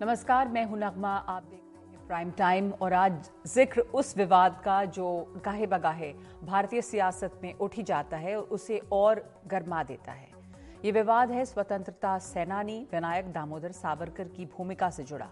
नमस्कार, मैं हूँ नगमा। आप देख रहे हैं प्राइम टाइम और आज ज़िक्र उस विवाद का जो गाहे बगाहे भारतीय सियासत में उठ जाता है और उसे और गर्मा देता है। ये विवाद है स्वतंत्रता सेनानी विनायक दामोदर सावरकर की भूमिका से जुड़ा।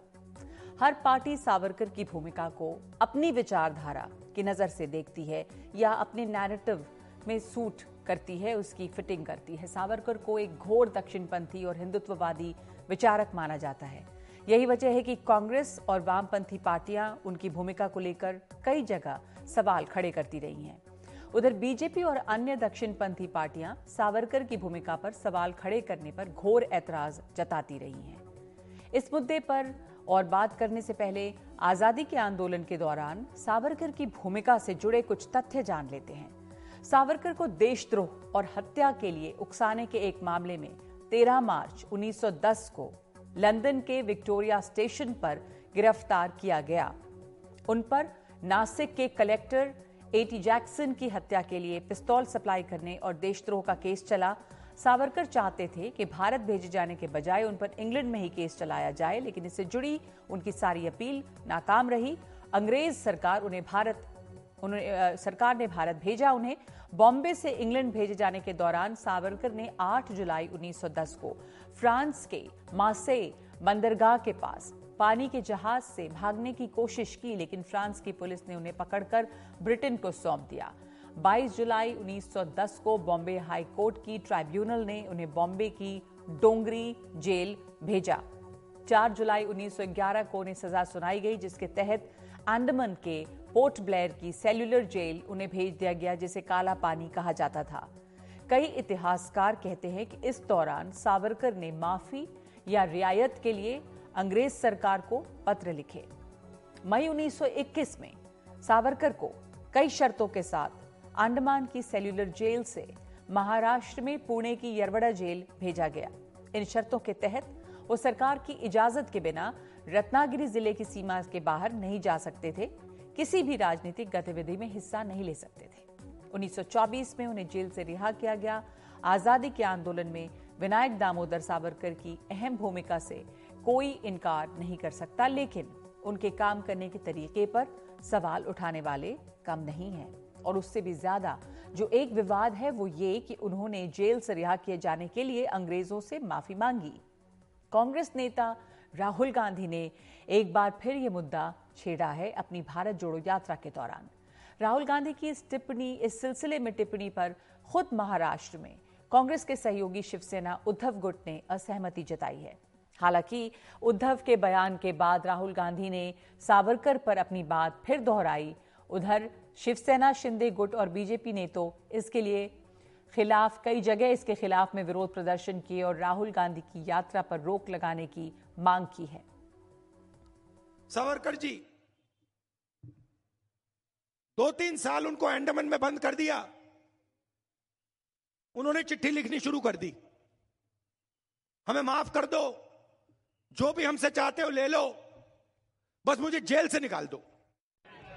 हर पार्टी सावरकर की भूमिका को अपनी विचारधारा की नज़र से देखती है या अपने नैरेटिव में सूट करती है, उसकी फिटिंग करती है। सावरकर को एक घोर दक्षिणपंथी और हिंदुत्ववादी विचारक माना जाता है। यही वजह है कि कांग्रेस और वामपंथी पार्टियाँ उनकी भूमिका को लेकर कई जगह सवाल खड़े करती रही हैं। उधर बीजेपी और अन्य दक्षिणपंथी पार्टियाँ सावरकर की भूमिका पर सवाल खड़े करने पर घोर ऐतराज जताती रही हैं। इस मुद्दे पर और बात करने से पहले आज़ादी के आंदोलन के दौरान सावरकर की भूमिका से जुड़े कुछ तथ्य जान लेते हैं। सावरकर को देशद्रोह और हत्या के लिए उकसाने के एक मामले में 13 मार्च 1910 को लंदन के विक्टोरिया स्टेशन पर गिरफ़्तार किया गया। उन पर नासिक के कलेक्टर एटी जैक्सन की हत्या के लिए पिस्तौल सप्लाई करने और देशद्रोह का केस चला। सावरकर चाहते थे कि भारत भेजे जाने के बजाय उन पर इंग्लैंड में ही केस चलाया जाए, लेकिन इससे जुड़ी उनकी सारी अपील नाकाम रही। अंग्रेज़ सरकार उन्हें भारत उन्हें सरकार ने भारत भेजा उन्हें। बॉम्बे से इंग्लैंड भेजे जाने के दौरान सावरकर ने 8 जुलाई 1910 को फ्रांस के मासे बंदरगाह के पास पानी के जहाज़ से भागने की कोशिश की, लेकिन फ्रांस की पुलिस ने उन्हें पकड़कर ब्रिटेन को सौंप दिया। 22 जुलाई 1910 को बॉम्बे हाई कोर्ट की ट्राइब्यूनल ने उन्हें बॉम्बे की डोंगरी जेल भेजा। 4 जुलाई 1911 को उन्हें सजा सुनाई गई, जिसके तहत अंडमान के पोर्ट ब्लेयर की सेल्युलर जेल उन्हें भेज दिया गया, जिसे काला पानी कहा जाता था। कई इतिहासकार कहते हैं कि इस दौरान सावरकर ने माफ़ी या रियायत के लिए अंग्रेज़ सरकार को पत्र लिखे। मई 1921 में सावरकर को कई शर्तों के साथ अंडमान की सेल्युलर जेल से महाराष्ट्र में पुणे की यरवड़ा जेल भेजा गया। इन शर्तों के तहत वो सरकार की इजाज़त के बिना रत्नागिरी ज़िले की सीमा के बाहर नहीं जा सकते थे किसी भी राजनीतिक गतिविधि में हिस्सा नहीं ले सकते थे। 1924 में उन्हें जेल से रिहा किया गया। आज़ादी के आंदोलन में विनायक दामोदर सावरकर की अहम भूमिका से कोई इनकार नहीं कर सकता, लेकिन उनके काम करने के तरीके पर सवाल उठाने वाले कम नहीं हैं। और उससे भी ज़्यादा जो एक विवाद है, वो ये कि उन्होंने जेल से रिहा किए जाने के लिए अंग्रेज़ों से माफ़ी मांगी। कांग्रेस नेता राहुल गांधी ने एक बार फिर ये मुद्दा छेड़ा है अपनी भारत जोड़ो यात्रा के दौरान। राहुल गांधी की इस टिप्पणी, इस सिलसिले में टिप्पणी पर खुद महाराष्ट्र में कांग्रेस के सहयोगी शिवसेना उद्धव गुट ने असहमति जताई है। हालाँकि उद्धव के बयान के बाद राहुल गांधी ने सावरकर पर अपनी बात फिर दोहराई। उधर शिवसेना, शिंदे गुट और बीजेपी ने तो इसके लिए खिलाफ कई जगह इसके खिलाफ में विरोध प्रदर्शन किए और राहुल गांधी की यात्रा पर रोक लगाने की मांग की है। सावरकर जी दो तीन साल उनको एंडमन में बंद कर दिया। उन्होंने चिट्ठी लिखनी शुरू कर दी। हमें माफ़ कर दो। जो भी हमसे चाहते हो ले लो। बस मुझे जेल से निकाल दो।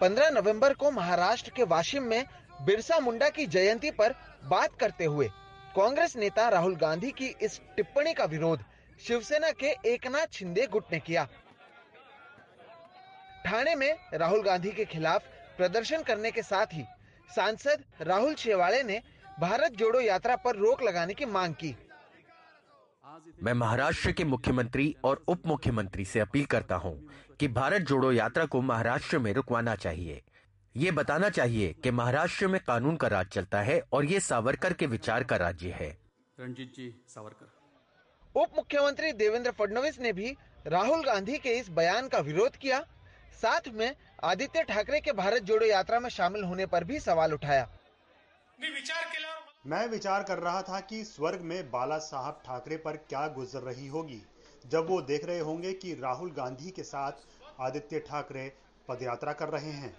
15 नवंबर को महाराष्ट्र के वाशिम में बिरसा मुंडा की जयंती पर बात करते हुए कांग्रेस नेता राहुल गांधी की इस टिप्पणी का विरोध शिवसेना के एकनाथ शिंदे गुट ने किया। थाने में राहुल गांधी के खिलाफ प्रदर्शन करने के साथ ही सांसद राहुल शेवाड़े ने भारत जोड़ो यात्रा पर रोक लगाने की मांग की। मैं महाराष्ट्र के मुख्यमंत्री और उप मुख्यमंत्री से अपील करता हूँ कि भारत जोड़ो यात्रा को महाराष्ट्र में रुकवाना चाहिए। ये बताना चाहिए कि महाराष्ट्र में कानून का राज चलता है और ये सावरकर के विचार का राज्य है। रणजीत जी सावरकर। उप मुख्यमंत्री देवेंद्र फडणवीस ने भी राहुल गांधी के इस बयान का विरोध किया। साथ में आदित्य ठाकरे के भारत जोड़ो यात्रा में शामिल होने पर भी सवाल उठाया। विचार के मैं विचार कर रहा था कि स्वर्ग में बाला साहब ठाकरे पर क्या गुजर रही होगी। जब वो देख रहे होंगे कि राहुल गांधी के साथ आदित्य ठाकरे पदयात्रा कर रहे हैं।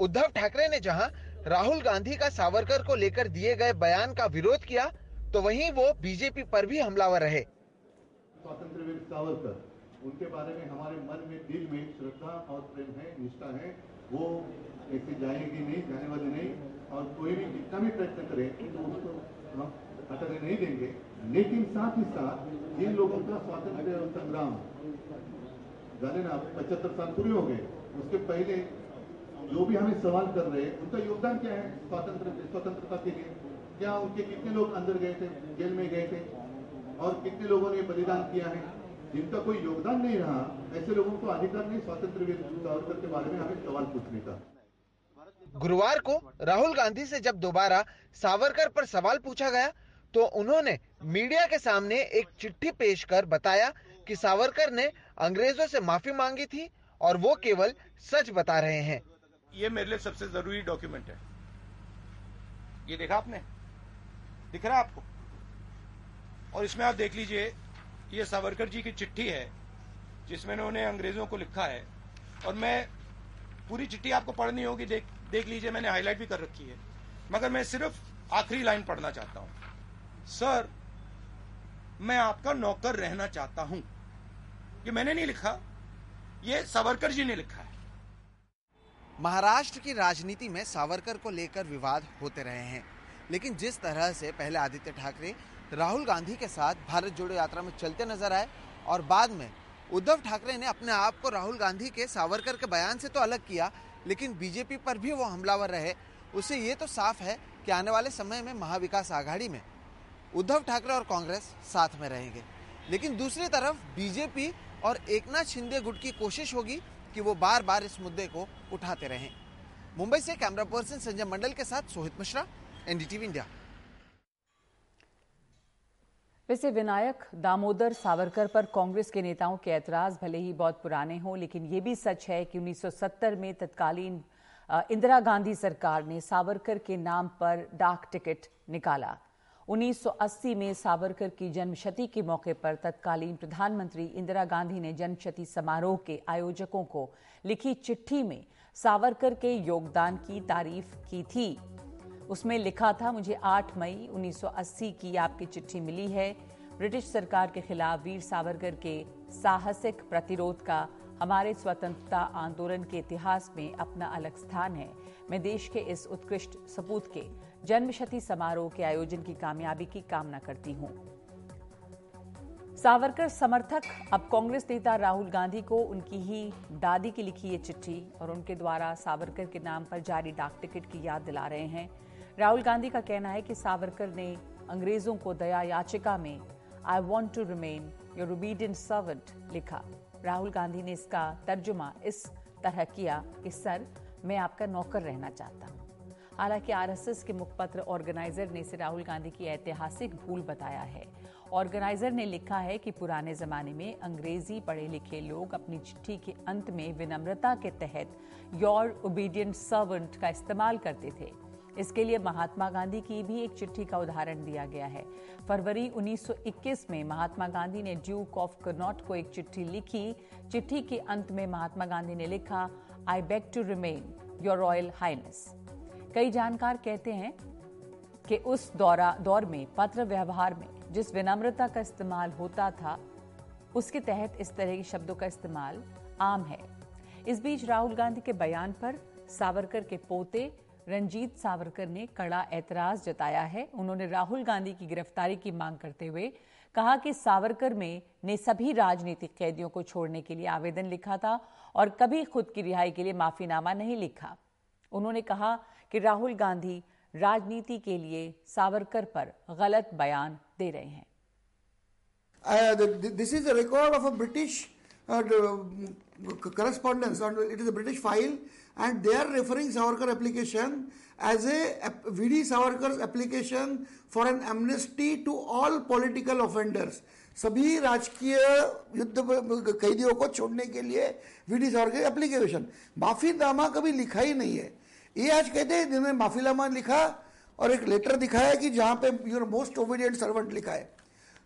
उद्धव ठाकरे ने जहाँ राहुल गांधी का सावरकर को लेकर दिए गए बयान का विरोध किया तो वहीं वो बीजेपी पर भी हमलावर रहे। स्वतंत्र वीर सावरकर, उनके बारे में हमारे मन में, दिल में श्रद्धा और प्रेम है, निष्ठा है। वो ऐसे जाएगी नहीं, जाने वाले नहीं। और कोई भी जितना भी प्रयत्न करे तो उसको हम हटाने नहीं देंगे। लेकिन साथ ही साथ जिन लोगों का स्वातंत्र संग्राम, जाने ना, पचहत्तर साल पूरे हो गए। उसके पहले जो भी हमें सवाल कर रहे हैं, उनका योगदान क्या है स्वतंत्र स्वतंत्रता के लिए? क्या उनके कितने लोग अंदर गए थे, जेल में गए थे? और कितने लोगों ने बलिदान किया है? जिनका कोई योगदान नहीं रहा, ऐसे लोगों को अधिकार नहीं स्वतंत्र वीर सावरकर के बारे में हमें सवाल पूछने का। गुरुवार को राहुल गांधी से जब दोबारा सावरकर पर सवाल पूछा गया तो उन्होंने मीडिया के सामने एक चिट्ठी पेश कर बताया कि सावरकर ने अंग्रेज़ों से माफ़ी मांगी थी और वो केवल सच बता रहे हैं। ये मेरे लिए सबसे ज़रूरी डॉक्यूमेंट है। ये देखा आपने? दिख रहा है आपको? और इसमें आप देख लीजिए, ये सावरकर जी की चिट्ठी है, जिसमें उन्होंने अंग्रेज़ों को लिखा है। और मैं पूरी चिट्ठी आपको पढ़नी होगी, देख देख लीजिए, मैंने हाईलाइट भी कर रखी है। मगर मैं सिर्फ़ आखिरी लाइन पढ़ना चाहता हूँ। सर मैं आपका नौकर रहना चाहता हूँ। ये मैंने नहीं लिखा। ये सावरकर जी ने लिखा है। महाराष्ट्र की राजनीति में सावरकर को लेकर विवाद होते रहे हैं। लेकिन जिस तरह से पहले आदित्य ठाकरे राहुल गांधी के साथ भारत जोड़ो यात्रा में चलते नज़र आए और बाद में उद्धव ठाकरे ने अपने आप को राहुल गांधी के सावरकर के बयान से तो अलग किया, लेकिन बीजेपी पर भी वो हमलावर रहे। उससे ये तो साफ़ है कि आने वाले समय में महाविकास आघाड़ी में उद्धव ठाकरे और कांग्रेस साथ में रहेंगे। लेकिन दूसरी तरफ़ बीजेपी और एकनाथ शिंदे गुट की कोशिश होगी कि वो बार बार इस मुद्दे को उठाते रहें। मुंबई से कैमरा पर्सन संजय मंडल के साथ सोहित मिश्रा, एनडीटीवी इंडिया। वैसे विनायक, दामोदर सावरकर पर कांग्रेस के नेताओं के ऐतराज भले ही बहुत पुराने हों, लेकिन ये भी सच है कि 1970 में तत्कालीन इंदिरा गांधी सरकार ने सावरकर के नाम पर डाक टिकट निकाला। 1980 में सावरकर की जन्मशती के मौके पर तत्कालीन प्रधानमंत्री इंदिरा गांधी ने जन्मशती समारोह के आयोजकों को लिखी चिट्ठी में सावरकर के योगदान की तारीफ़ की थी। उसमें लिखा था, मुझे 8 मई 1980 की आपकी चिट्ठी मिली है। ब्रिटिश सरकार के खिलाफ वीर सावरकर के साहसिक प्रतिरोध का हमारे स्वतंत्रता आंदोलन के इतिहास में अपना अलग स्थान है। मैं देश के इस उत्कृष्ट सपूत के जन्मशती समारोह के आयोजन की कामयाबी की कामना करती हूँ। सावरकर समर्थक, अब कांग्रेस नेता राहुल गांधी को उनकी ही दादी की लिखी ये चिट्ठी और उनके द्वारा सावरकर के नाम पर जारी डाक टिकट की याद दिला रहे हैं। राहुल गांधी का कहना है कि सावरकर ने अंग्रेज़ों को दया याचिका में I want to remain your obedient servant लिखा। राहुल गांधी ने इसका तर्जुमा इस तरह किया कि, सर, मैं आपका नौकर रहना चाहता हूँ। हालाँकि आरएसएस के मुखपत्र ऑर्गेनाइजर ने इसे राहुल गांधी की ऐतिहासिक भूल बताया है। ऑर्गेनाइजर ने लिखा है कि पुराने जमाने में अंग्रेज़ी पढ़े लिखे लोग अपनी चिट्ठी के अंत में विनम्रता के तहत योर ओबीडियंट सर्वेंट का इस्तेमाल करते थे। इसके लिए महात्मा गांधी की भी एक चिट्ठी का उदाहरण दिया गया है। फरवरी 1921 में महात्मा गांधी ने ड्यूक ऑफ़ कर्नॉट को एक चिट्ठी लिखी। चिट्ठी के अंत में महात्मा गांधी ने लिखा I beg to remain your royal highness कई जानकार कहते हैं कि उस दौरा, दौर में, पत्र व्यवहार में, जिस विनम्रता का इस्तेमाल होता था, उसके तहत इस तरह के शब्दों का इस्तेमाल आम है। इस बीच राहुल गांधी के बयान पर सावरकर के पोते रंजीत सावरकर ने कड़ा ऐतराज जताया है। उन्होंने राहुल गांधी की गिरफ्तारी की मांग करते हुए कहा कि सावरकर में, ने सभी राजनीतिक कैदियों को छोड़ने के लिए आवेदन लिखा था और कभी खुद की रिहाई के लिए माफीनामा नहीं लिखा। उन्होंने कहा कि राहुल गांधी राजनीति के लिए सावरकर पर गलत बयान दे रहे हैं। This is record of a British correspondence it is a British file and they are referring Savarkar application as a V D Savarkar application for an amnesty to all political offenders सभी राजकीय युद्ध कैदियों को छोड़ने के लिए we D Savarkar application माफ़ी दामा कभी लिखा ही नहीं है। ये आज कहते हैं जिन्होंने माफीनामा लिखा और एक लेटर दिखाया कि जहाँ पे यूर मोस्ट ओबीडियंट सर्वेंट लिखा है।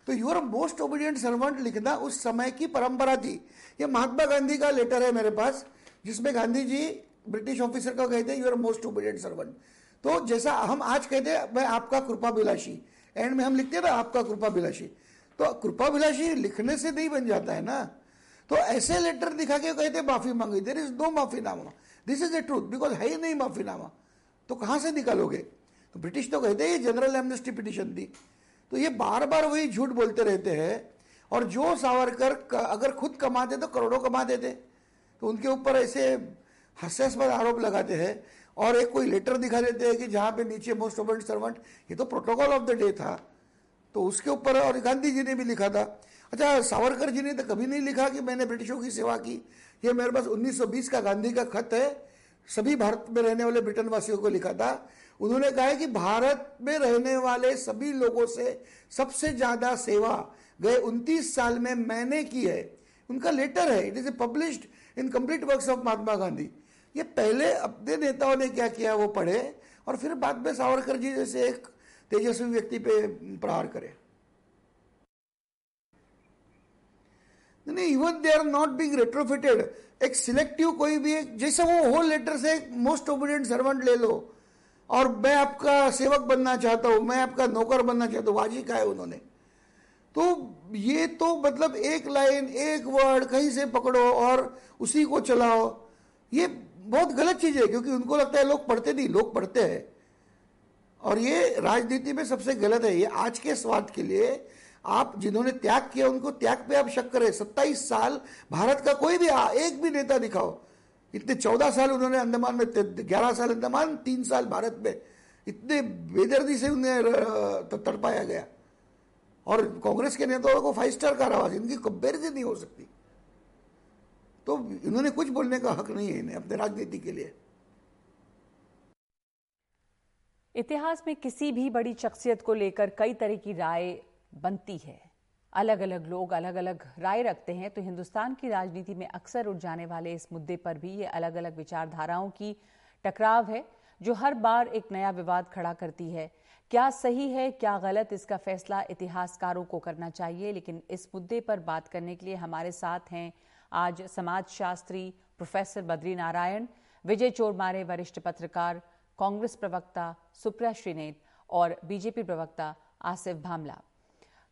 तो यूर मोस्ट ओबीडियंट सर्वेंट लिखना उस समय की परंपरा थी। ये महात्मा गांधी का लेटर है मेरे पास, जिसमें गांधी जी ब्रिटिश ऑफिसर का कहते हैं यूर मोस्ट ओबीडियंट सर्वेंट तो जैसा हम आज कहते हैं, मैं आपका कृपा बिलाशी एंड में हम लिखते हैं ना आपका कृपा बिलाशी तो कृपा बिलाशी लिखने से नहीं बन जाता है ना? तो ऐसे लेटर दिखा के कहते माफ़ी मांगी। देर इज़ नो माफ़ी नामा this is the truth because है ही नहीं माफीनामा। तो कहाँ से निकालोगे? तो ब्रिटिश तो कहते हैं जनरल एमनेस्टी पिटिशन थी। तो ये बार बार वही झूठ बोलते रहते हैं, और जो सावरकर अगर खुद कमाते तो करोड़ों कमा देते तो उनके ऊपर ऐसे हास्यास्पद आरोप लगाते हैं, और एक कोई लेटर दिखा देते हैं कि जहाँ पे नीचे मोस्ट ओबेंट सर्वेंट ये तो प्रोटोकॉल ऑफ़ द डे था। तो उसके ऊपर, और गांधी जी ने भी लिखा था। अच्छा सावरकर जी ने तो कभी नहीं लिखा कि मैंने ब्रिटिशों की सेवा की। ये मेरे पास 1920 का गांधी का खत है। सभी भारत में रहने वाले ब्रिटेन वासियों को लिखा था। उन्होंने कहा है कि भारत में रहने वाले सभी लोगों से सबसे ज़्यादा सेवा गए 29 साल में मैंने की है। उनका लेटर है। It is a published in complete works of Mahatma Gandhi ये पहले अपने नेताओं ने क्या किया, वो पढ़े और फिर बाद में सावरकर जी जैसे एक तेजस्वी व्यक्ति पे प्रहार करे। नहीं even they are not being retrofitted एक सिलेक्टिव कोई भी एक, जैसे वो होल लेटर से एक मोस्ट ओबिडियंट सर्वेंट ले लो, और मैं आपका सेवक बनना चाहता हूँ, मैं आपका नौकर बनना चाहता हूँ वाजी का है उन्होंने। तो ये तो मतलब एक लाइन एक वर्ड कहीं से पकड़ो और उसी को चलाओ। ये बहुत गलत चीज़ है, क्योंकि उनको लगता है लोग पढ़ते नहीं, लोग पढ़ते हैं। और ये राजनीति में सबसे गलत है। ये आज के स्वाद के लिए आप जिन्होंने त्याग किया उनको त्याग पे आप शक करें। सत्ताईस साल भारत का कोई भी आ, एक भी नेता दिखाओ। इतने चौदह साल उन्होंने अंडमान में ग्यारह साल अंडमान तीन साल भारत में। इतने बेदर्दी से उन्हें तड़पाया गया। और कांग्रेस के नेताओं को फाइव स्टार कारावास इनकी कंपेरिजन नहीं हो सकती। तो इन्होंने कुछ बोलने का हक नहीं है इन्हें अपने राजनीति के लिए। इतिहास में किसी भी बड़ी शख्सियत को लेकर कई तरह की राय बनती है। अलग अलग लोग अलग अलग राय रखते हैं तो हिंदुस्तान की राजनीति में अक्सर उठ जाने वाले इस मुद्दे पर भी ये अलग अलग विचारधाराओं की टकराव है, जो हर बार एक नया विवाद खड़ा करती है। क्या सही है, क्या गलत, इसका फैसला इतिहासकारों को करना चाहिए, लेकिन इस मुद्दे पर बात करने के लिए हमारे साथ हैं आज समाज शास्त्री प्रोफेसर बद्री नारायण, विजय चोरमारे वरिष्ठ पत्रकार, कांग्रेस प्रवक्ता सुप्रिया श्रीनेत और बीजेपी प्रवक्ता आसिफ भामला।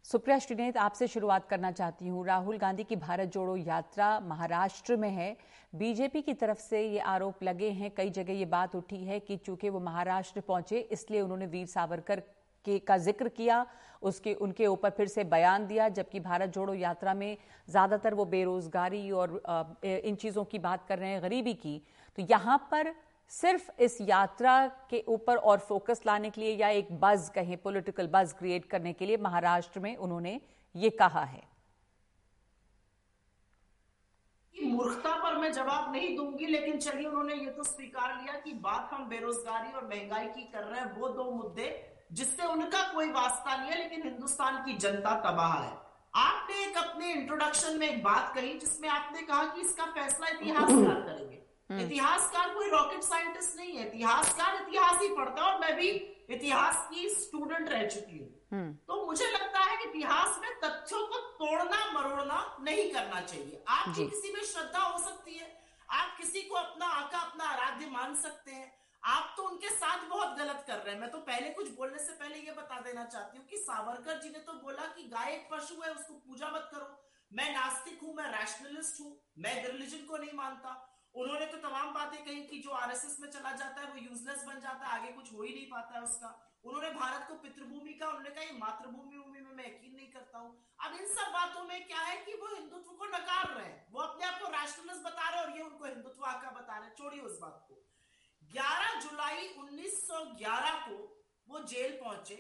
सुप्रिया श्रीनेत आपसे शुरुआत करना चाहती हूँ। राहुल गांधी की भारत जोड़ो यात्रा महाराष्ट्र में है। बीजेपी की तरफ़ से ये आरोप लगे हैं। कई जगह ये बात उठी है कि चूँकि वो महाराष्ट्र पहुँचे, इसलिए उन्होंने वीर सावरकर के का ज़िक्र किया, उसके, उनके ऊपर फिर से बयान दिया, जबकि भारत जोड़ो यात्रा में ज़्यादातर वो बेरोजगारी और इन चीज़ों की बात कर रहे हैं, गरीबी की। तो यहाँ पर सिर्फ़ इस यात्रा के ऊपर और फोकस लाने के लिए या एक बज कहें पॉलिटिकल बज क्रिएट करने के लिए महाराष्ट्र में उन्होंने ये कहा है मूर्खता पर मैं जवाब नहीं दूँगी, लेकिन चलिए उन्होंने ये तो स्वीकार लिया कि बात हम बेरोजगारी और महँगाई की कर रहे हैं, वो दो मुद्दे जिससे उनका कोई वास्ता नहीं है, लेकिन हिंदुस्तान की जनता तबाह है आपने एक अपने इंट्रोडक्शन में एक बात कही, जिसमें आपने कहा कि इसका फैसला इतिहासकार करेंगे। इतिहासकार कोई रॉकेट साइंटिस्ट नहीं है। इतिहासकार इतिहास ही पढ़ता है और मैं भी इतिहास की स्टूडेंट रह चुकी हूँ। हम्म। तो मुझे लगता है कि इतिहास में तथ्यों को तोड़ना मरोड़ना नहीं करना चाहिए। आपकी किसी में श्रद्धा हो सकती है। आप किसी को अपना आका अपना आराध्य मान सकते हैं। आप तो उनके साथ बहुत गलत कर रहे हैं। मैं तो पहले कुछ बोलने से पहले ये बता देना चाहती हूँ कि सावरकर जी ने तो बोला कि गाय एक पशु है उसको पूजा मत करो। मैं नास्तिक हूँ मैं रैशनलिस्ट हूँ। मैं रिलीजन को नहीं मानता। उन्होंने तो तमाम बातें कही कि जो आरएसएस में चला जाता है वो यूजलेस बन जाता है आगे कुछ हो ही नहीं पाता है उसका। उन्होंने भारत को पितृभूमि का उन्होंने कहा मातृभूमि भूमि में मैं यकीन नहीं करता हूँ। अब इन सब बातों में क्या है कि वो हिंदुत्व को नकार रहे हैं। वो अपने आप को रैशनलिस्ट बता रहे हैं और ये उनको हिंदुत्व का बता रहे हैं। छोड़िए उस बात को। 11 जुलाई 1911 को वो जेल पहुँचे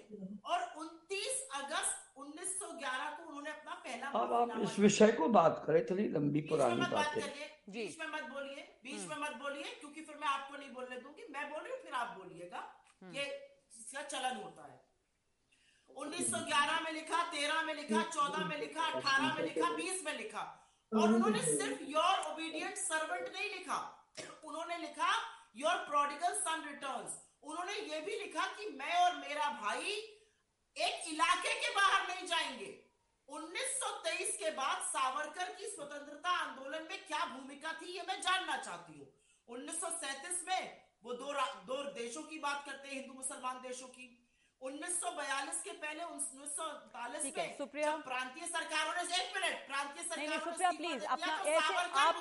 और 29 अगस्त 1911 को उन्होंने अपना पहला अब आप इस विषय को बात करें थोड़ी लंबी पुरानी बात है बीच में मत बोलिए बीच में मत बोलिए क्योंकि फिर मैं आपको नहीं बोलने दूँगी। मैं बोल रही हूँ फिर आप बोलिएगा हम्म। ये इसका चलन होता है। 1911 में लिखा 13 में लिखा 14 में लिखा 18 में लिखा 20 में लिखा। और उन्होंने सिर्फ़ योर ओबीडियंट सर्वेंट नहीं लिखा। उन्होंने लिखा योर प्रोडिगल सन रिटर्न्स उन्होंने ये भी लिखा कि मैं और मेरा भाई एक इलाके के बाहर नहीं जाएँगे। 1923 के बाद सावरकर की स्वतंत्रता आंदोलन में क्या भूमिका थी, ये मैं जानना चाहती हूँ। 1937 में वो दो दो देशों की बात करते हैं, हिंदू मुसलमान देशों की। 1942 के पहले उन्नीस सौ उनतालीस में सुप्रिया। प्रांतीय सरकारों ने एक मिनट प्रांतीय सरकारों सुप्रिया प्लीज़ अपना तो ऐसे आप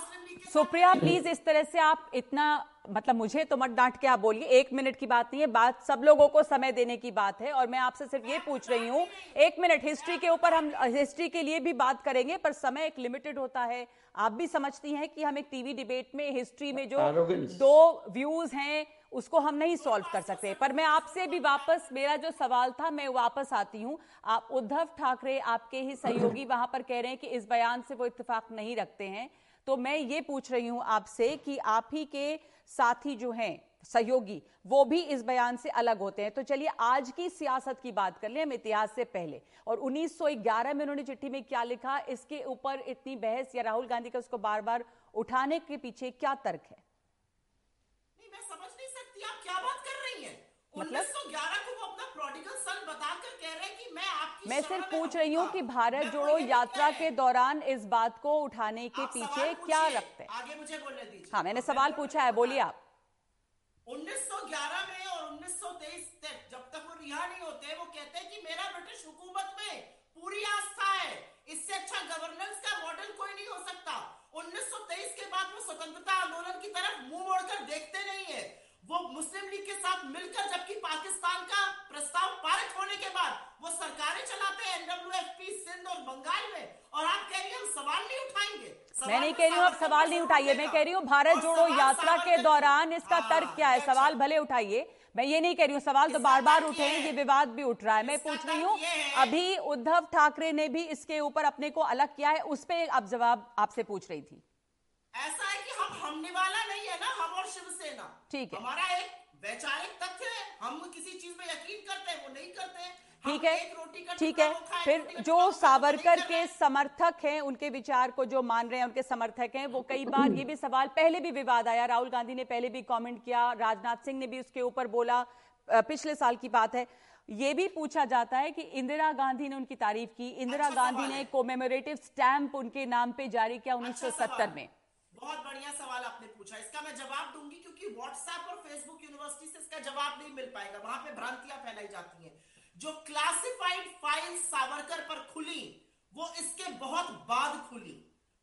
सुप्रिया प्लीज़ इस तरह से आप इतना मतलब मुझे तो मत डांट के आप बोलिए एक मिनट की बात नहीं है बात सब लोगों को समय देने की बात है और मैं आपसे सिर्फ़ ये पूछ रही हूँ एक मिनट हिस्ट्री के ऊपर हम हिस्ट्री के लिए भी बात करेंगे पर समय एक लिमिटेड होता है। आप भी समझती हैं कि हम एक टीवी डिबेट में हिस्ट्री में जो दो व्यूज़ हैं उसको हम नहीं सॉल्व कर सकते। पर मैं आपसे भी वापस, मेरा जो सवाल था, मैं वापस आती हूँ। आप उद्धव ठाकरे आपके ही सहयोगी वहाँ पर कह रहे हैं कि इस बयान से वो इत्तेफाक नहीं रखते हैं। तो मैं ये पूछ रही हूँ आपसे कि आप ही के साथी जो हैं, सहयोगी, वो भी इस बयान से अलग होते हैं। तो चलिए, आज की सियासत की बात कर लें हम इतिहास से पहले। और 1911 में उन्होंने चिट्ठी में क्या लिखा, इसके ऊपर इतनी बहस या राहुल गांधी का उसको बार बार उठाने के पीछे क्या तर्क है? सकती आप क्या बात कर रही हैं? मतलब? 1911 को वो अपना प्रोडिगल सन बताकर कह रहे हैं कि मैं आपकी मैं सिर्फ़ पूछ रही हूँ कि भारत जोड़ो यात्रा के दौरान इस बात को उठाने के पीछे क्या रखते हैं? आगे मुझे बोलने दीजिए। हाँ मैंने सवाल तो पूछा है बोलिए आप। 1911 में और 1923 तक जब तक वो रिहा नहीं होते वो कहते हैं कि मेरा ब्रिटिश हुकूमत में पूरी आस्था है। इससे अच्छा गवर्नेंस का मॉडल कोई नहीं हो सकता। 1923 के बाद वो स्वतंत्रता आंदोलन की तरफ़ मुँह मोड़कर देखते नहीं है। वो मुस्लिम लीग के साथ मिलकर जबकि पाकिस्तान का प्रस्ताव पारित होने के बाद वो सरकारें चलाते हैं एनडब्ल्यूएफपी सिंध और बंगाल में। और आप कह रही हम सवाल नहीं उठाएँगे। सवाल मैं नहीं कह रही हूँ आप सवाल नहीं उठाइए। मैं कह रही हूँ भारत जोड़ो यात्रा के दौरान इसका हाँ, तर्क क्या है? अच्छा। सवाल भले उठाइए। मैं ये नहीं कह रही हूँ सवाल तो बार बार उठे हैं ये विवाद भी उठ रहा है। मैं पूछ रही हूँ अभी उद्धव ठाकरे ने भी इसके ऊपर अपने को अलग किया है उस पर अब जवाब आपसे पूछ रही थी। ऐसा है कि हम हमने वाला नहीं है ना हम और शिवसेना। ठीक है। हमारा एक वैचारिक तथ्य है हम किसी चीज़ में यकीन करते हैं वो नहीं करते हैं। ठीक है। ठीक है। फिर जो सावरकर के समर्थक हैं उनके विचार को जो मान रहे हैं उनके समर्थक हैं वो कई बार ये भी सवाल पहले भी विवाद आया। राहुल गांधी ने पहले भी कमेंट किया राजनाथ सिंह ने भी उसके ऊपर बोला पिछले साल की बात है। ये भी पूछा जाता है कि इंदिरा गांधी ने उनकी तारीफ़ की। इंदिरा अच्छा गांधी ने कोमेमोरेटिव स्टैंप उनके नाम पे जारी किया अच्छा 1970 सवाल। में। बहुत बढ़िया सवाल आपने पूछा। इसका मैं जवाब दूँगी क्योंकि व्हाट्सएप और फेसबुक यूनिवर्सिटी से इसका जवाब नहीं मिल पाएगा। वहाँ पे भ्रांतियाँ फैलाई जाती हैं। जो क्लासिफाइड फ़ाइल सावरकर पर खुली, वो इसके बहुत बाद खुली।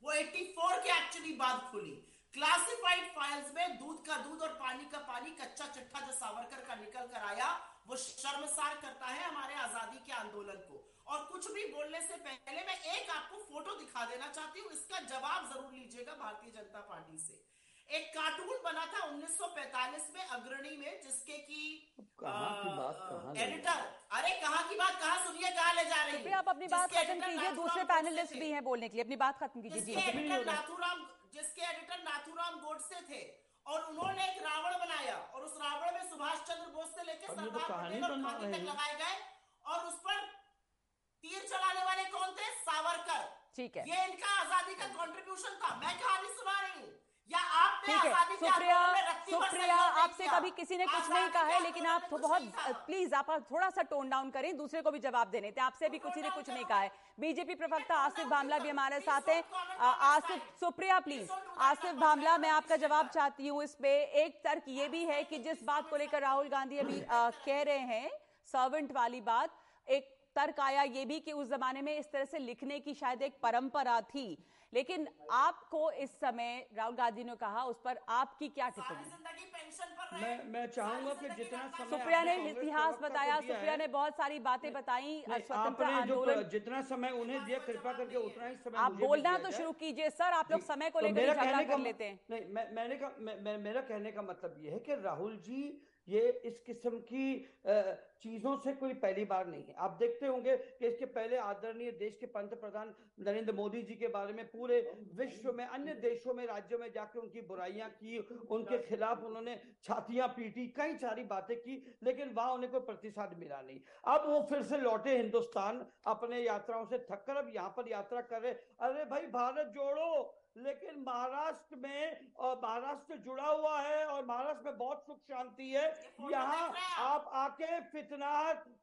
वो 84 के एक्चुअली बाद खुली। क्लासिफाइड फाइल्स में दूध का दूध और पानी का पानी, कच्चा चिट्ठा जो सावरकर का निकल कर आया, वो शर्मसार करता है हमारे आज़ादी के आंदोलन को। और कुछ भी बोलने से पहले मैं एक आपको फ़ोटो दिखा देना चाहती हूँ इसका जवाब ज़रूर लीजिएगा भारतीय जनता पार्टी से। एक कार्टून बना था 1945 में अग्रणी में जिसके की कहाँ की बात एडिटर अरे कहाँ की बात कहाँ सुनिए कहाँ ले जा रही फिर आप अपनी बात खत्म कीजिए दूसरे गोडसे पैनलिस्ट थे। भी हैं बोलने के लिए। अपनी बात खत्म कीजिए जिसके एडिटर नाथूराम जिसके एडिटर नाथूराम गोडसे थे। और उन्होंने एक रावण बनाया और उस रावण में सुभाष चंद्र बोस से लेकर तो सरदार पटेल और गांधी तक लगाए गए और उस पर तीर चलाने वाले कौन थे? सावरकर। ठीक है। ये इनका आज़ादी का कंट्रीब्यूशन था। मैं कहानी सुना रही हूँ। या आपने ठीक आज़ादी के सुप्रिया सुप्रिया आपसे कभी किसी ने कुछ नहीं कहा है लेकिन आप तो बहुत प्लीज़ आप थोड़ा सा टोन डाउन करें दूसरे को भी जवाब देने थे आपसे भी किसी ने कुछ नहीं कहा है। बीजेपी प्रवक्ता आसिफ भामला भी हमारे साथ हैं। आसिफ सुप्रिया प्लीज़ आसिफ भामला मैं आपका जवाब चाहती हूँ इस पे। एक तर्क ये भी है कि जिस बात को लेकर राहुल गांधी अभी कह रहे हैं सर्वेंट वाली बात एक तर्क आया ये भी कि उस जमाने में इस तरह से लिखने की शायद एक परंपरा थी। लेकिन आपको इस समय राहुल गांधी ने कहा उस पर आपकी क्या टिप्पणी? ज़िंदगी पेंशन पर रहे। मैं मैं चाहूँगा कि जितना समय सुप्रिया ने इतिहास बताया सुप्रिया ने बहुत सारी बातें बताई जो आंदोलन। जितना समय उन्हें दिया कृपा करके उतना ही समय आप बोलना तो शुरू कीजिए। सर आप लोग समय को तो लेकर मेरा झगड़ा कहने कर का लेते हैं। नहीं मैंने मेरा कहने का मतलब ये है कि राहुल जी ये इस किस्म की चीज़ों से कोई पहली बार नहीं है। आप देखते होंगे कि इसके पहले आदरणीय देश के पंत प्रधान नरेंद्र मोदी जी के बारे में पूरे विश्व में, अन्य देशों में, राज्यों में जाकर उनकी बुराइयाँ की, उनके खिलाफ उन्होंने छातियाँ पीटी, कई सारी बातें की, लेकिन वहाँ उन्हें कोई प्रतिसाद मिला नहीं। अब वो फिर से लौटे हिंदुस्तान, अपने यात्राओं से थककर अब यहाँ पर यात्रा कर रहे अरे भाई, भारत जोड़ो! लेकिन महाराष्ट्र में और महाराष्ट्र जुड़ा हुआ है और महाराष्ट्र में बहुत सुख शांति है। यहाँ आप आके फितना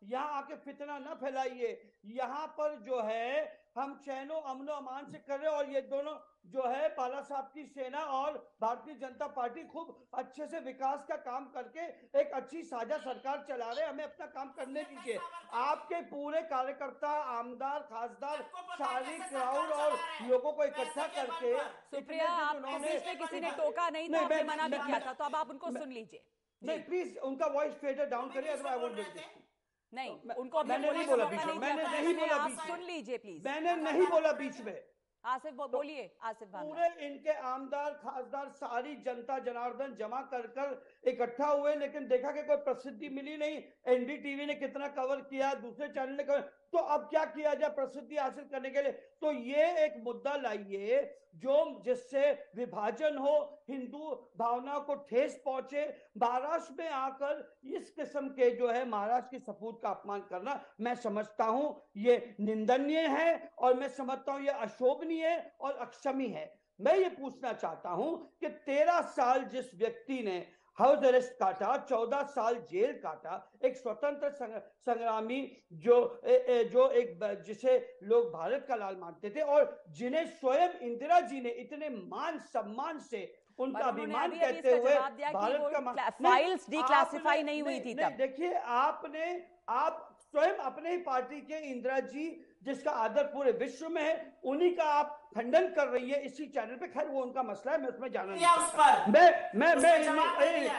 यहाँ आके फितना न फैलाइए। यहाँ पर जो है हम चैनो अमनो अमान से कर रहे हैं और ये दोनों जो है बाला साहब की सेना और भारतीय जनता पार्टी खूब अच्छे से विकास का काम करके एक अच्छी साझा सरकार चला रहे हमें अपना काम करने दीजिए। आपके पूरे कार्यकर्ता आमदार खासदार सारी क्राउड और लोगों को इकट्ठा करके सुप्रिया किसी ने टोका नहीं था मना भी किया था तो अब आप उनको सुन लीजिए। नहीं प्लीज़ उनका वॉइस फेडर डाउन करिए otherwise I won't do this नहीं उनको मैंने नहीं बोला बीच में। मैंने नहीं बोला बीच में। सुन लीजिए प्लीज़ मैंने नहीं बोला बीच में। आसिफ बो- बोलिए आसिफ पूरे इनके आमदार खासदार सारी जनता जनार्दन जमा कर कर इकट्ठा हुए लेकिन देखा कि कोई प्रसिद्धि मिली नहीं। एनडीटीवी ने कितना कवर किया दूसरे चैनल ने कवर तो अब क्या किया जाए प्रसिद्धि हासिल करने के लिए? तो ये एक मुद्दा लाइए जो जिससे विभाजन हो, हिंदू भावना को ठेस पहुँचे, महाराष्ट्र में आकर इस किस्म के जो है महाराष्ट्र की सपूत का अपमान करना मैं समझता हूँ ये निंदनीय है और मैं समझता हूँ ये अशोभनीय और अक्षमी है। मैं ये पूछना चाहता हूँ कि तेरह साल जिस व्यक्ति ने हाउस अरेस्ट काटा चौदह साल जेल काटा एक स्वतंत्र संग, संग्रामी जो ए, ए, जो एक जिसे लोग भारत का लाल मानते थे और जिन्हें स्वयं इंदिरा जी ने इतने मान सम्मान से उनका अभिमान अभी अभी कहते हुए भारत का फाइल्स डिक्लासिफाई नहीं हुई थी देखिए आपने आप स्वयं अपने ही पार्टी के इंदिरा जी जिसका आदर पूरे विश्व में है उन्हीं का आप खंडन कर रही है इसी चैनल पे। खैर वो उनका मसला है मैं उसमें जाना नहीं उस पर। मैं मैं मैं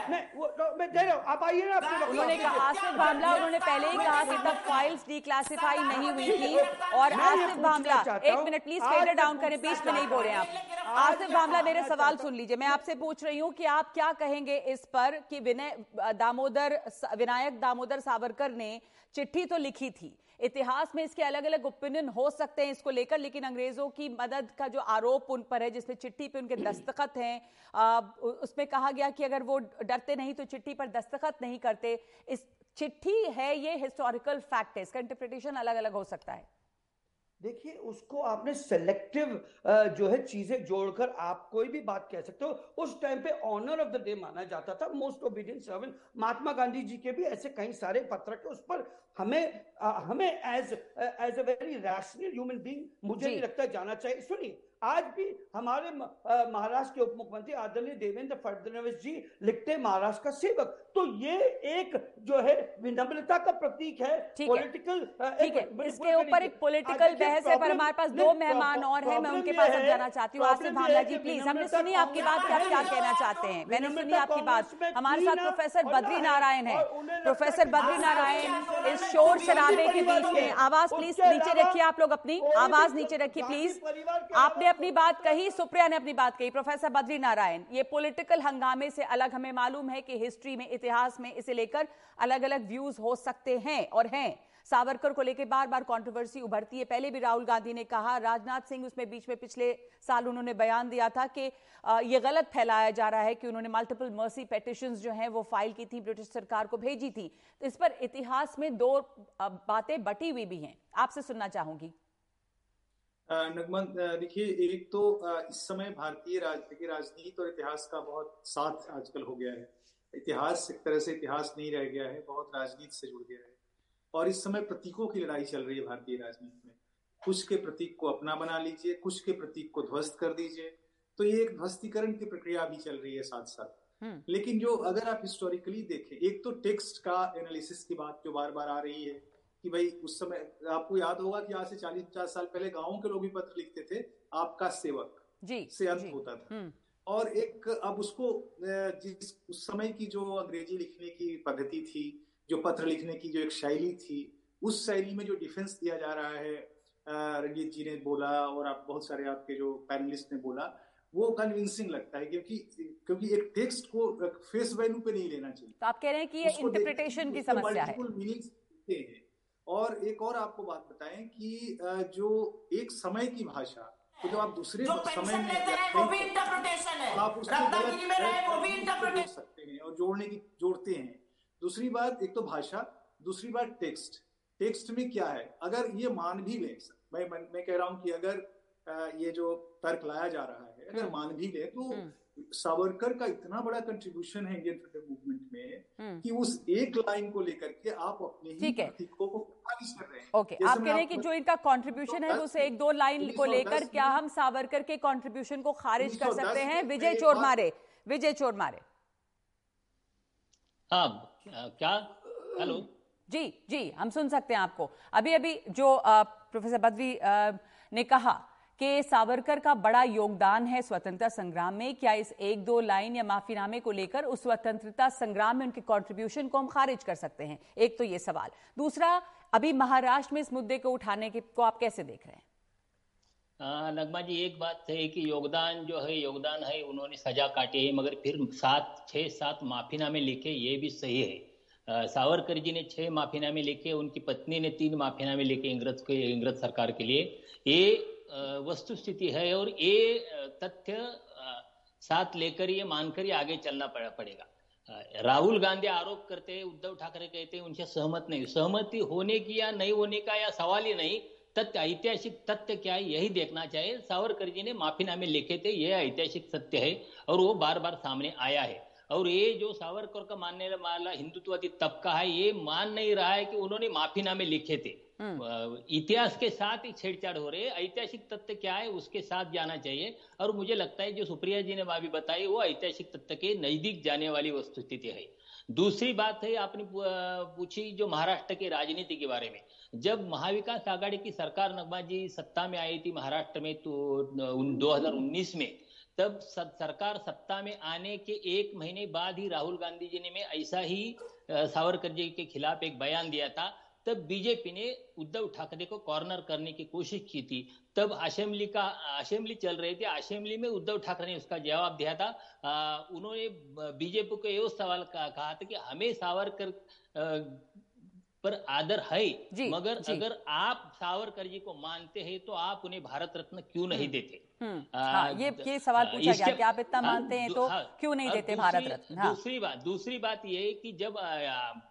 नहीं वो तो मैं दे रहा हूँ आप आइए ना अपने उन्होंने कहा आसिफ भामला उन्होंने पहले ही? कहा कि तब फाइल्स डिक्लासिफाई नहीं हुई थी। और आसिफ भामला एक मिनट प्लीज़ फेडर डाउन करें बीच में नहीं बोल रहे आप। आसिफ मैं भामला मेरे सवाल सुन लीजिए मैं आपसे पूछ रही हूँ कि आप क्या कहेंगे इस पर कि विनय दामोदर विनायक दामोदर सावरकर ने चिट्ठी तो लिखी थी इतिहास में इसके अलग अलग ओपिनियन हो सकते हैं इसको लेकर, लेकिन अंग्रेज़ों की मदद का जो आरोप उन पर है जिसमें चिट्ठी पे उनके दस्तखत हैं उसमें कहा गया कि अगर वो डरते नहीं तो चिट्ठी पर दस्तखत नहीं करते। इस चिट्ठी है, ये हिस्टोरिकल फैक्ट है, इसका इंटरप्रिटेशन अलग अलग हो सकता है। देखिए उसको आपने सेलेक्टिव जो है चीज़ें जोड़कर आप कोई भी बात कह सकते हो। उस टाइम पे ऑनर ऑफ़ द डे माना जाता था। Most obedient servant Mahatma Gandhi ji के भी ऐसे कई सारे पत्र के उस पर हमें हमें as as a very rational human being मुझे नहीं लगता जाना चाहिए। सुनिए आज भी हमारे महाराष्ट्र के उप मुख्यमंत्री आदरणीय देवेंद्र फडणवीस जी लिखते महाराष्ट्र का सेवक। तो ये एक जो है विनम्रता का प्रतीक है पॉलिटिकल ठीक है। इसके ऊपर एक पॉलिटिकल बहस है पर हमारे पास दो मेहमान और हैं मैं उनके पास अब जाना चाहती हूँ। आसिफ भावना जी प्लीज़ हमने सुनी आपकी बात कि आप क्या कहना चाहते हैं? मैंने सुनी आपकी बात। हमारे साथ प्रोफेसर बद्री नारायण है। प्रोफेसर बद्री नारायण इस शोर शराबे के बीच में आवाज़ प्लीज़ नीचे रखिए आप लोग अपनी आवाज़ नीचे रखिए प्लीज़ आपने अपनी बात कही सुप्रिया ने अपनी बात कही। प्रोफेसर बद्री नारायण ये पॉलिटिकल हंगामे से अलग हमें मालूम है कि हिस्ट्री में इतिहास में इसे लेकर अलग अलग व्यूज़ हो सकते हैं और हैं। सावरकर को लेकर बार बार कंट्रोवर्सी उभरती है। पहले भी राहुल गांधी ने कहा राजनाथ सिंह उसमें बीच में पिछले साल उन्होंने बयान दिया था कि अ, ये गलत फैलाया जा रहा है कि उन्होंने मल्टीपल मर्सी पेटिशन जो हैं वो फ़ाइल की थी ब्रिटिश सरकार को भेजी थी। तो इस पर इतिहास में दो बातें बटी हुई भी हैं। आपसे सुनना चाहूँगी। नगमन देखिए एक तो इस समय भारतीय राजनीति राजनीति और इतिहास का बहुत साथ आजकल हो गया है। इतिहास एक तरह से इतिहास नहीं रह गया है बहुत राजनीति से जुड़ गया है। और इस समय प्रतीकों की लड़ाई चल रही है भारतीय राजनीति में। कुछ के प्रतीक को अपना बना लीजिए कुछ के प्रतीक को ध्वस्त कर दीजिए। तो ये एक ध्वस्तीकरण की प्रक्रिया भी चल रही है साथ साथ लेकिन जो अगर आप हिस्टोरिकली देखें एक तो टेक्स्ट का एनालिसिस की बात जो बार बार आ रही है कि भाई उस समय आपको याद होगा कि आज से चालीस पचास साल पहले गाँव के लोग भी पत्र लिखते थे आपका सेवक जी से अंत होता था। हम्म। और एक अब उसको जिस उस समय की जो अंग्रेज़ी लिखने की पद्धति थी जो पत्र लिखने की जो एक शैली थी उस शैली में जो डिफेंस दिया जा रहा है रंजीत जी ने बोला और आप बहुत सारे आपके जो पैनलिस्ट ने बोला वो कन्विंसिंग लगता है क्योंकि क्योंकि एक टेक्स्ट को फेस वैल्यू पे नहीं लेना चाहिए। तो आप कह रहे हैं कि ये इंटरप्रिटेशन की समस्या है। होते हैं। और एक और आपको बात बताएँ कि जो एक समय की भाषा तो जब आप दूसरे जो समय में लेते हैं वो भी इंटरप्रिटेशन है। तो आप उसको में रहे वो भी इंटरप्रिटेशन सकते हैं और जोड़ने की जोड़ते हैं। दूसरी बात एक तो भाषा दूसरी बात टेक्स्ट। टेक्स्ट में क्या है? अगर ये मान भी लें मैं मैं मैं कह रहा हूँ कि अगर ये जो तर्क लाया जा रहा है अगर मान भी ले तो सावरकर का इतना बड़ा कंट्रीब्यूशन है इंडियन फ्रीडम मूवमेंट में कि उस एक लाइन को लेकर के आप अपने ही ठीक है। प्रतीकों को खारिज कर रहे हैं। ओके आप कह रहे हैं कि जो इनका कंट्रीब्यूशन है उस एक दो लाइन को लेकर क्या हम सावरकर के कंट्रीब्यूशन को खारिज कर सकते हैं? विजय चोरमारे विजय चोरमारे हाँ क्या? हेलो जी जी हम सुन सकते हैं आपको। अभी अभी जो प्रोफेसर बदवी ने कहा कि सावरकर का बड़ा योगदान है स्वतंत्रता संग्राम में। क्या इस एक दो लाइन या माफीनामे को लेकर उस स्वतंत्रता संग्राम में उनके कंट्रीब्यूशन को हम खारिज कर सकते हैं? एक तो ये सवाल। दूसरा, अभी महाराष्ट्र में इस मुद्दे को उठाने के को आप कैसे देख रहे हैं? नगमा जी, एक बात है कि योगदान जो है, योगदान है, उन्होंने सजा काटी है, मगर फिर सात, छह, सात माफीनामे लिखे, ये भी सही है। सावरकर जी ने छह माफीनामे लिखे, उनकी पत्नी ने तीन माफीनामे लिखे इंग्रज के, इंग्रज सरकार के लिए। ये वस्तु स्थिति है और ये तथ्य साथ लेकर ये मानकर ही आगे चलना पड़ेगा। राहुल गांधी आरोप करते हैं उद्धव ठाकरे कहते हैं उनसे सहमत नहीं। सहमति होने की या नहीं होने का या सवाल ही नहीं, तथ्य, ऐतिहासिक तथ्य क्या है, यही देखना चाहिए। सावरकर जी ने माफीनामे लिखे थे, यह ऐतिहासिक सत्य है और वो बार बार सामने आया है। और ये जो सावरकर का मानने वाला हिंदुत्ववादी तबका है, ये मान नहीं रहा है कि उन्होंने माफीनामे लिखे थे। इतिहास के साथ ही छेड़छाड़ हो रही है। ऐतिहासिक तथ्य क्या है, उसके साथ जाना चाहिए। और मुझे लगता है, जो सुप्रिया जी ने अभी बताई, वो ऐतिहासिक तथ्य के नज़दीक जाने वाली वस्तुस्थिति है। दूसरी बात है, आपने पूछी जो महाराष्ट्र की राजनीति के बारे में। जब महाविकास आघाड़ी की सरकार नगमा जी सत्ता में आई थी महाराष्ट्र में तो उन 2019 में, तब सरकार सत्ता में आने के एक महीने बाद ही राहुल गांधी जी ने में ऐसा ही सावरकर जी के खिलाफ एक बयान दिया था तब बीजेपी ने उद्धव ठाकरे को कॉर्नर करने की कोशिश की थी। तब असेंबली का असेंबली चल रही थी। असेंबली में उद्धव ठाकरे ने उसका जवाब दिया था। आ, उन्होंने बीजेपी को ये सवाल कहा था कि हमें सावरकर पर आदर है। जी, मगर जी. अगर आप सावरकर जी को मानते हैं तो आप उन्हें भारत रत्न क्यों नहीं देते? हाँ, ये ये सवाल पूछा गया कि आप इतना मानते हैं तो हाँ, क्यों नहीं देते भारत रत्न? हाँ, दूसरी बात दूसरी बात ये कि जब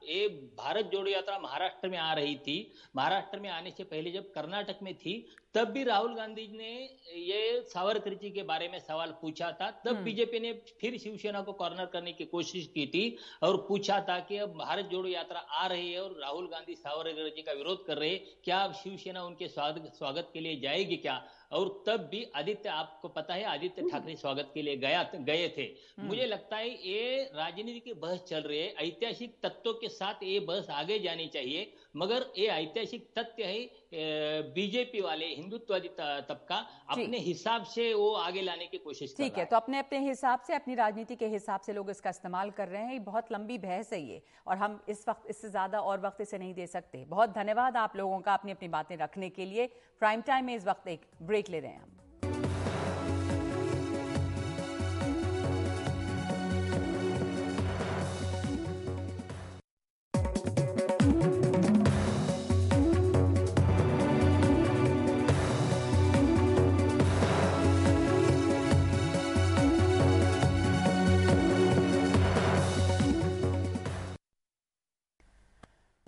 ये भारत जोड़ो यात्रा महाराष्ट्र में आ रही थी महाराष्ट्र में आने से पहले जब कर्नाटक में थी तब भी राहुल गांधी ने ये सावरकर जी के बारे में सवाल पूछा था। तब बीजेपी ने फिर शिवसेना को कॉर्नर करने की कोशिश की थी और पूछा था कि अब भारत जोड़ो यात्रा आ रही है और राहुल गांधी सावरकर जी का विरोध कर रहे हैं। क्या अब शिवसेना उनके स्वागत स्वागत के लिए जाएगी क्या? और तब भी आदित्य आपको पता है आदित्य ठाकरे स्वागत के लिए गया गए थे। मुझे लगता है ये राजनीति की बहस चल रही है। ऐतिहासिक तत्वों के साथ ये बहस आगे जानी चाहिए। मगर ये ऐतिहासिक तथ्य है बीजेपी वाले हिंदुत्ववादी तबका अपने हिसाब से वो आगे लाने की कोशिश ठीक है तो अपने अपने हिसाब से अपनी राजनीति के हिसाब से लोग इसका इस्तेमाल कर रहे हैं। ये बहुत लंबी बहस है ये और हम इस वक्त इससे ज़्यादा और वक्त इसे नहीं दे सकते। बहुत धन्यवाद आप लोगों का अपनी अपनी बातें रखने के लिए। प्राइम टाइम में इस वक्त एक ब्रेक ले रहे हैं हम।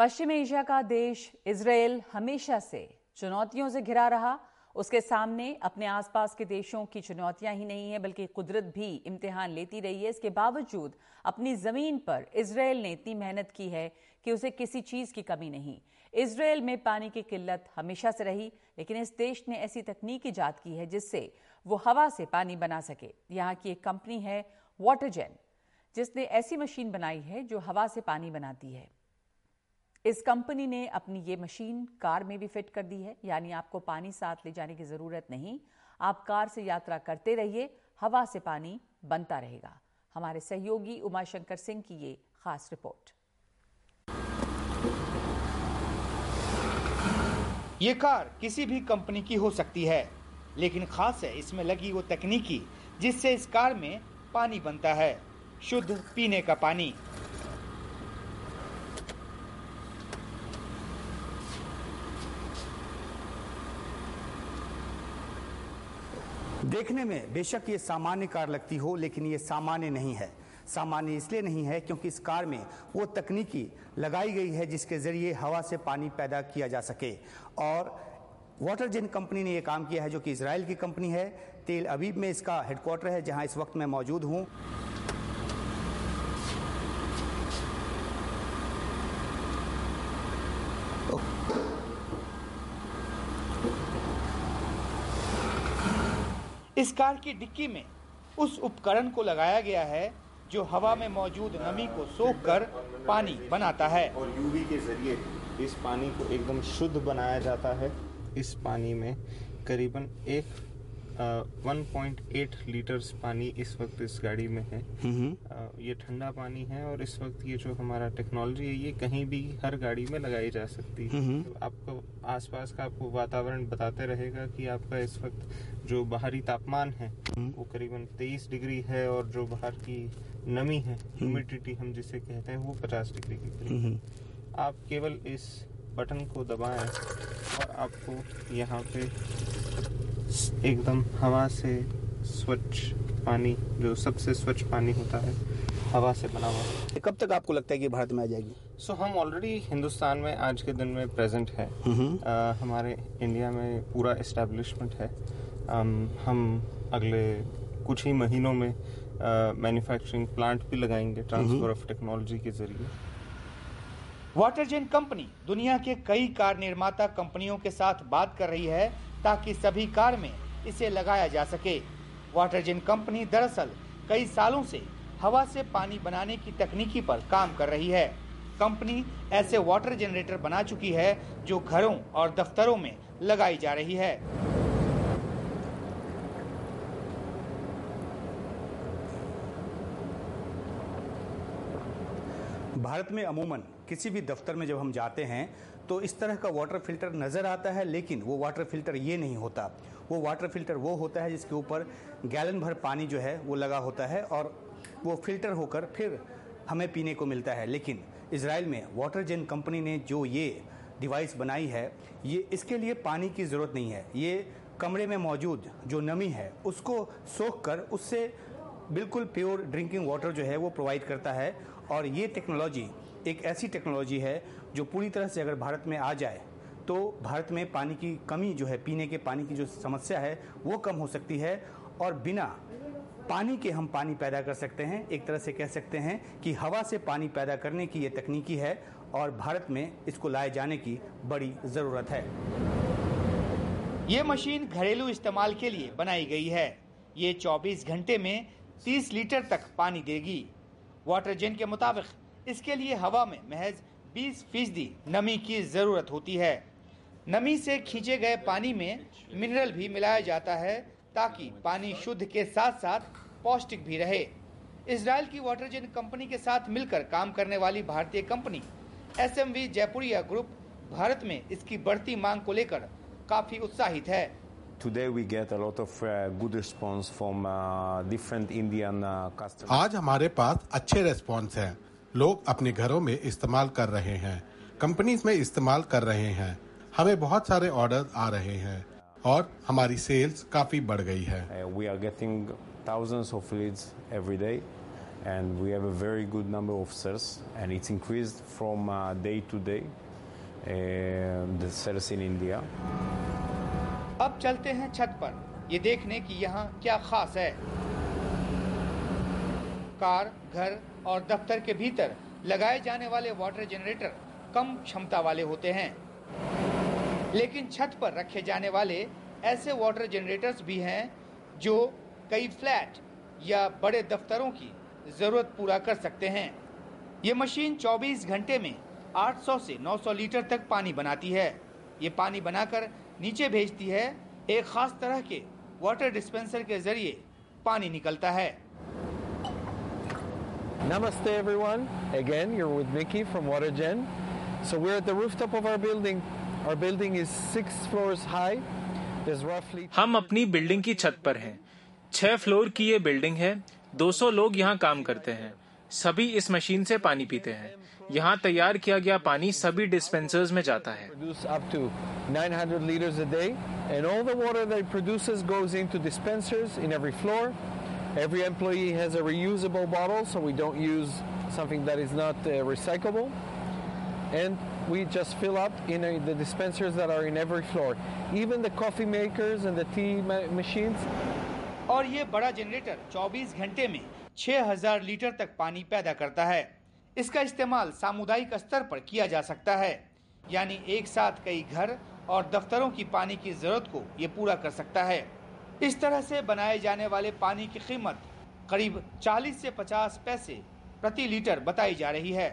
पश्चिम एशिया का देश इसराइल हमेशा से चुनौतियों से घिरा रहा। उसके सामने अपने आसपास के देशों की चुनौतियाँ ही नहीं है, बल्कि कुदरत भी इम्तिहान लेती रही है। इसके बावजूद अपनी ज़मीन पर इसराइल ने इतनी मेहनत की है कि उसे किसी चीज़ की कमी नहीं। इसराइल में पानी की किल्लत हमेशा से रही, लेकिन इस देश ने ऐसी तकनीक ईजाद की है जिससे वो हवा से पानी बना सके। यहाँ की एक कंपनी है वाटरजेन जिसने ऐसी मशीन बनाई है जो हवा से पानी बनाती है। इस कंपनी ने अपनी ये मशीन कार में भी फिट कर दी है, यानी आपको पानी साथ ले जाने की ज़रूरत नहीं। आप कार से यात्रा करते रहिए, हवा से पानी बनता रहेगा। हमारे सहयोगी उमाशंकर सिंह की ये खास रिपोर्ट। ये कार किसी भी कंपनी की हो सकती है, लेकिन खास है इसमें लगी वो तकनीकी, जिससे इस कार में पानी बनता है, शुद्ध पीने का पानी। देखने में बेशक ये सामान्य कार लगती हो, लेकिन ये सामान्य नहीं है। सामान्य इसलिए नहीं है क्योंकि इस कार में वो तकनीकी लगाई गई है जिसके ज़रिए हवा से पानी पैदा किया जा सके। और वाटर जेन कंपनी ने यह काम किया है जो कि इसराइल की कंपनी है। तेल अबीब में इसका हेडक्वार्टर है, जहाँ इस वक्त मैं मौजूद हूँ। इस कार की डिक्की में उस उपकरण को लगाया गया है, जो हवा में मौजूद नमी को सोख कर पानी बनाता है। और यूवी के ज़रिए इस पानी को एकदम शुद्ध बनाया जाता है। इस पानी में करीबन एक वन पॉइंट एट लीटर्स पानी इस वक्त इस गाड़ी में है। ये ठंडा पानी है और इस वक्त ये जो हमारा टेक्नोलॉजी है ये कहीं भी हर गाड़ी में लगाई जा सकती है। तो आपको आसपास का आपको वातावरण बताते रहेगा कि आपका इस वक्त जो बाहरी तापमान है वो करीबन तेईस डिग्री है और जो बाहर की नमी है ह्यूमिडिटी हम जिसे कहते हैं वो पचास डिग्री के करीब। आप केवल इस बटन को दबाएँ और आपको यहाँ पे एकदम हवा से स्वच्छ पानी जो सबसे स्वच्छ पानी होता है हवा से बना हुआ कब तक आपको लगता है कि भारत में आ जाएगी? सो so, हम ऑलरेडी हिंदुस्तान में आज के दिन में प्रेजेंट है। आ, हमारे इंडिया में पूरा इस्टेब्लिशमेंट है। आम, हम अगले कुछ ही महीनों में मैन्युफैक्चरिंग प्लांट भी लगाएँगे ट्रांसफ़र ऑफ़ टेक्नोलॉजी के ज़रिए। वाटरजेन कंपनी दुनिया के कई कार निर्माता कंपनियों के साथ बात कर रही है। ताकि सभी कार में इसे लगाया जा सके। वाटर जिन कंपनी दरअसल कई सालों से हवा से पानी बनाने की तकनीकी पर काम कर रही है। कंपनी ऐसे वाटर जनरेटर बना चुकी है जो घरों और दफ्तरों में लगाई जा रही है। भारत में अमूमन किसी भी दफ्तर में जब हम जाते हैं तो इस तरह का वाटर फ़िल्टर नज़र आता है, लेकिन वो वाटर फ़िल्टर ये नहीं होता। वो वाटर फ़िल्टर वो होता है जिसके ऊपर गैलन भर पानी जो है, वो लगा होता है और वो फ़िल्टर होकर फिर हमें पीने को मिलता है। लेकिन इसराइल में वाटर जेन कंपनी ने जो ये डिवाइस बनाई है, ये इसके लिए पानी की ज़रूरत नहीं है। ये कमरे में मौजूद जो नमी है, उसको सोख कर उससे बिल्कुल प्योर ड्रिंकिंग वाटर जो है, वो प्रोवाइड करता है। और ये टेक्नोलॉजी एक ऐसी टेक्नोलॉजी है जो पूरी तरह से अगर भारत में आ जाए तो भारत में पानी की कमी जो है, पीने के पानी की जो समस्या है, वो कम हो सकती है। और बिना पानी के हम पानी पैदा कर सकते हैं। एक तरह से कह सकते हैं कि हवा से पानी पैदा करने की ये तकनीकी है और भारत में इसको लाए जाने की बड़ी ज़रूरत है। ये मशीन घरेलू इस्तेमाल के लिए बनाई गई है। ये 24 घंटे में 30 लीटर तक पानी देगी। वाटर जेन के मुताबिक इसके लिए हवा में महज 20 फ़ीसदी नमी की ज़रूरत होती है। नमी से खींचे गए पानी में मिनरल भी मिलाया जाता है ताकि पानी शुद्ध के साथ साथ पौष्टिक भी रहे। इसराइल की वाटर जेन कंपनी के साथ मिलकर काम करने वाली भारतीय company S M Jaipuria group Bharat में इसकी बढ़ती मांग को लेकर काफ़ी उत्साहित है। Today we get a lot of uh, good response from uh, different Indian uh, customers. आज हमारे पास अच्छे रेस्पॉन्स हैं लोग अपने घरों में इस्तेमाल कर रहे हैं कंपनीज में इस्तेमाल कर रहे हैं हमें बहुत सारे ऑर्डर आ रहे हैं और हमारी सेल्स काफी बढ़ गई है Uh, we are getting thousands of leads every day and we have a very good number of sales and it's increased from uh, day to day uh, the sales in India. अब चलते हैं छत पर। ये देखने की यहाँ क्या खास है। कार, घर और दफ्तर के भीतर लगाए जाने वाले वाटर जनरेटर कम क्षमता वाले होते हैं। लेकिन छत पर रखे जाने वाले ऐसे वाटर जनरेटर्स भी हैं जो कई फ्लैट या बड़े दफ्तरों की ज़रूरत पूरा कर सकते हैं। ये मशीन 24 घंटे में 800 से 900 लीटर तक पानी बनाती है। ये पानी बनाकर नीचे भेजती है एक खास तरह के वाटर डिस्पेंसर के ज़रिए पानी निकलता है। नमस्ते everyone again you are with Mickey from Watergen so we are at the rooftop of our building our building is 6 floors high this रफली हम अपनी बिल्डिंग की छत पर हैं। छह फ्लोर की ये बिल्डिंग है। 200 लोग यहाँ काम करते हैं। सभी इस मशीन से पानी पीते हैं। यहाँ तैयार किया गया पानी सभी डिस्पेंसर्स में जाता है produce up to 900 liters a day, and all the water that it produces goes into dispensers in every floor. Every employee has a reusable bottle, so we don't use something that is not uh, recyclable. and we just fill up in uh, the dispensers that are in every floor. Even the coffee makers and the tea ma- machines. और ये बड़ा generator 24 घंटे में 6000 litre तक पानी पैदा करता है इसका इस्तेमाल सामुदायिक स्तर पर किया जा सकता है, यानी एक साथ कई घर और दफ्तरों की पानी की ज़रूरत को ये पूरा कर सकता है। इस तरह से बनाए जाने वाले पानी की कीमत करीब 40 से 50 पैसे प्रति लीटर बताई जा रही है।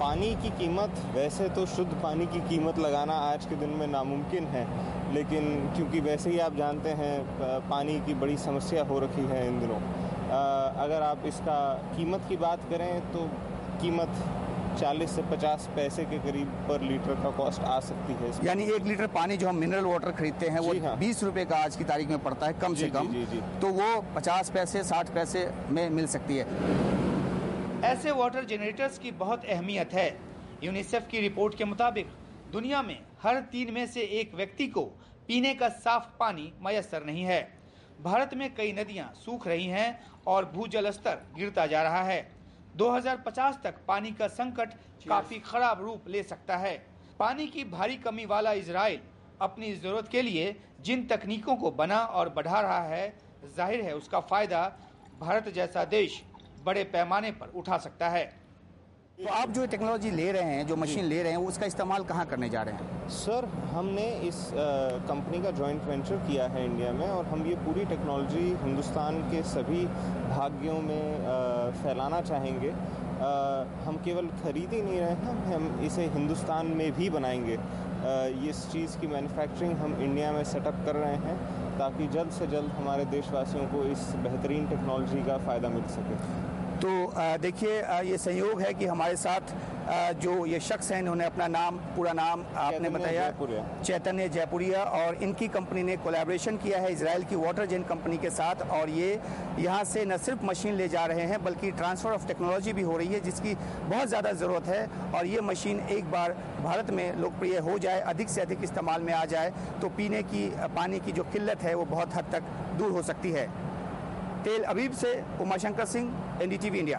पानी की कीमत, वैसे तो शुद्ध पानी की कीमत लगाना आज के दिन में नामुमकिन है, लेकिन क्योंकि वैसे ही आप जानते हैं पानी की बड़ी समस्या हो रखी है इन दिनों। अगर आप इसका कीमत की बात करें तो कीमत 40 से 50 पैसे के करीब पर लीटर का कॉस्ट आ सकती है यानी एक लीटर पानी जो हम मिनरल वाटर खरीदते हैं वो जी हाँ। बीस रुपए का आज की तारीख में पड़ता है कम जी, से जी, कम। जी, जी। तो वो पचास पैसे साठ पैसे में मिल सकती है। ऐसे वाटर जनरेटर्स की बहुत अहमियत है। यूनिसेफ की रिपोर्ट के मुताबिक दुनिया में हर तीन में से एक व्यक्ति को पीने का साफ़ पानी मयसर नहीं है। भारत में कई नदियाँ सूख रही हैं और भूजल स्तर गिरता जा रहा है। 2050 तक पानी का संकट काफ़ी खराब रूप ले सकता है। पानी की भारी कमी वाला इसराइल अपनी ज़रूरत के लिए जिन तकनीकों को बना और बढ़ा रहा है ज़ाहिर है उसका फ़ायदा भारत जैसा देश बड़े पैमाने पर उठा सकता है। तो आप जो टेक्नोलॉजी ले रहे हैं जो मशीन ले रहे हैं उसका इस्तेमाल कहाँ करने जा रहे हैं? सर हमने इस कंपनी का जॉइंट वेंचर किया है इंडिया में और हम ये पूरी टेक्नोलॉजी हिंदुस्तान के सभी भाग्यों में अ, फैलाना चाहेंगे। अ, हम केवल खरीद ही नहीं रहे हैं हम इसे हिंदुस्तान में भी बनाएँगे। ये इस चीज़ की मैन्युफैक्चरिंग हम इंडिया में सेटअप कर रहे हैं ताकि जल्द से जल्द हमारे देशवासियों को इस बेहतरीन टेक्नोलॉजी का फ़ायदा मिल सके। तो देखिए ये संयोग है कि हमारे साथ जो ये शख्स हैं इन्होंने अपना नाम पूरा नाम आपने बताया। चैतन्य जयपुरिया और इनकी कंपनी ने कोलैबोरेशन किया है इसराइल की वाटर जेन कंपनी के साथ और ये यहाँ से न सिर्फ़ मशीन ले जा रहे हैं बल्कि ट्रांसफ़र ऑफ़ टेक्नोलॉजी भी हो रही है जिसकी बहुत ज़्यादा ज़रूरत है और ये मशीन एक बार भारत में लोकप्रिय हो जाए अधिक से अधिक इस्तेमाल में आ जाए तो पीने की पानी की जो किल्लत है वो बहुत हद तक दूर हो सकती है। तेल अबीब से उमाशंकर सिंह एनडीटीवी इंडिया।